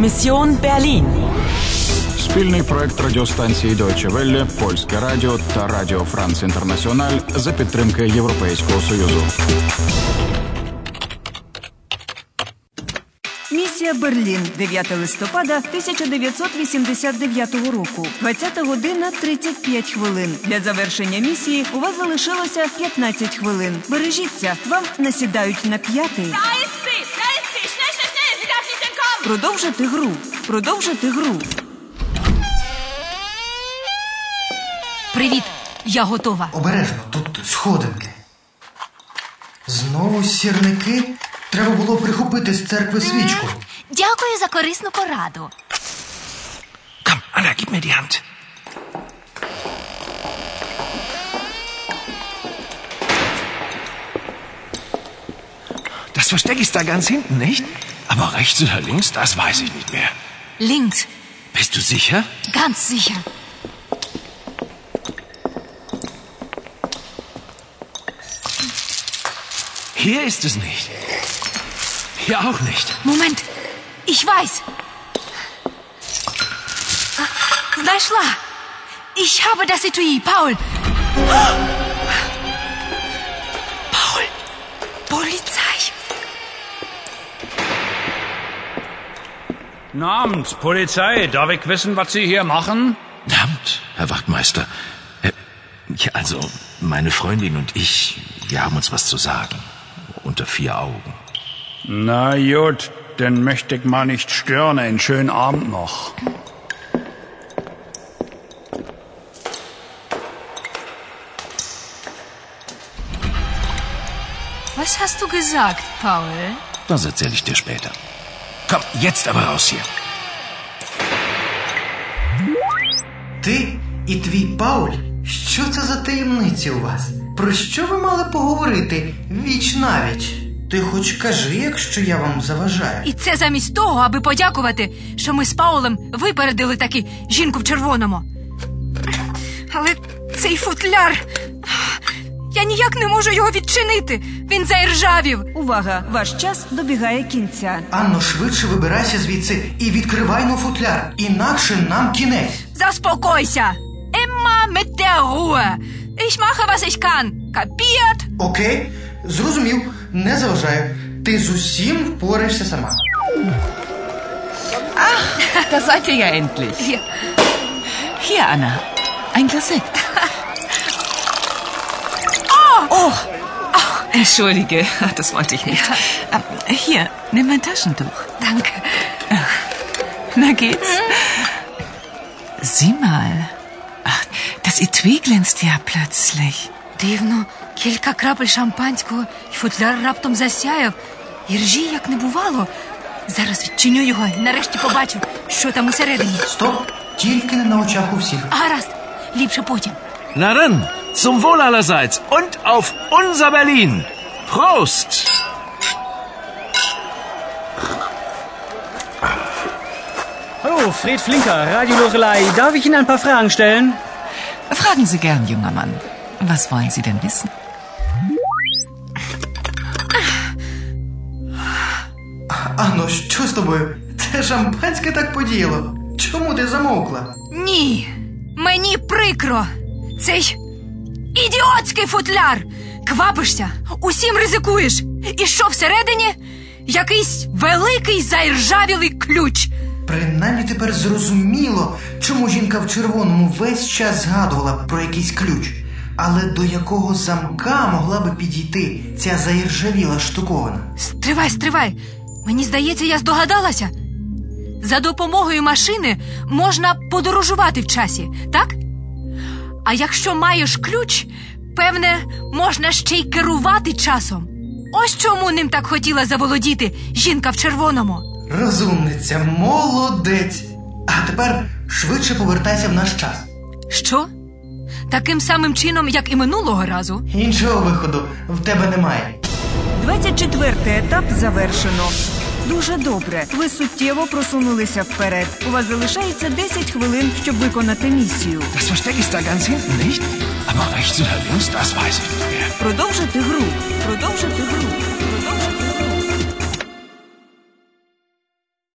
Mission Berlin. Спільний проект радіостанції Deutsche Welle, Польське Радіо та Радіо Франц Інтернаціональ за підтримки Європейського Союзу. Місія Берлін, 9 листопада 1989 року, 20 година 35 хвилин. Для завершення місії у вас залишилося 15 хвилин. Бережіться, вам насідають на п'ятий. Продовжити гру. Продовжити гру. Привіт, я готова. Обережно, тут сходинки. Знову сірники? Треба було прихопити з церкви свічку. Дякую за корисну пораду. Komm, Anna, gib mir die Hand. Das Versteck ist da ganz hinten, nicht? Aber rechts oder links, das weiß ich nicht mehr. Links, Bist du sicher? ganz sicher. Hier ist es nicht. Hier auch nicht. Moment, ich weiß. Знайшла. Ich habe das Etui, Paul. Paul, Abend, Polizei. Darf ich wissen, was Sie hier machen? Abend, Herr Wachtmeister. Äh, Ja, also, meine Freundin und ich, wir haben uns was zu sagen. Unter vier Augen. Na gut, dann möchte ich mal nicht stören. Einen schönen Abend noch. Was hast du gesagt, Paul? Das erzähle ich dir später. Komm, jetzt aber raus hier. Ти і твій Пауль? Що це за таємниці у вас? Про що ви мали поговорити віч навіч? Ти хоч кажи, якщо я вам заважаю. І це замість того, аби подякувати, що ми з Паулем випередили таки жінку в червоному. Але цей футляр. Я ніяк не можу його відчинити. Він заіржавів. Увага! Ваш час добігає кінця. Анно, швидше вибирайся звідси і відкривай но футляр, інакше нам кінець. Заспокойся. Immer mit. Ich mache, was ich kann. Kapiert? Окей, зрозумів, не заважаю. Ти з усім впораєшся сама. Da seid ihr ja endlich. Hier. Hier, Anna. Ein Glas Sekt. Oh! Entschuldige, das wollte ich nicht. Ähm, Hier, nimm mein Taschentuch. Danke. Na geht's? Sieh mal. Ach, das Etui glänzt ja plötzlich. Дивно, кілька крапель шампанського, і футляр раптом засяяв. І ржі, як не бувало. Зараз відчиню його і нарешті побачу, що там усередині. Стоп, тільки не на очах у всіх. Гаразд, ліпше потім. Dann, zum Wohl allerseits und auf unser Berlin. Prost! Hallo, Fred Flinker, Radio Lorelei. Darf ich Ihnen ein paar Fragen stellen? Fragen Sie gern, junger Mann. Was wollen Sie denn wissen? Анно, що з тобою? Це шампанське так подіяло. Чому ти замовкла? Ні, мені прикро. Цей ідіотський футляр. Квапишся, усім ризикуєш. І що всередині? Якийсь великий заіржавілий ключ. Принаймні тепер зрозуміло, чому жінка в червоному весь час згадувала про якийсь ключ. Але до якого замка могла би підійти ця заіржавіла штуковина? Стривай, стривай. Мені здається, я здогадалася. За допомогою машини можна подорожувати в часі, так? А якщо маєш ключ, певне, можна ще й керувати часом. Ось чому ним так хотіла заволодіти жінка в червоному. Розумниця, молодець. А тепер швидше повертайся в наш час. Що? Таким самим чином, як і минулого разу. Іншого виходу в тебе немає. 24-й етап завершено. Дуже добре. Ви суттєво просунулися вперед. У вас залишається 10 хвилин, щоб виконати місію. Das Versteck ist da ganz hinten, nicht? Aber rechts oder links, das weiß ich nicht mehr. Продовжити гру. Продовжити гру.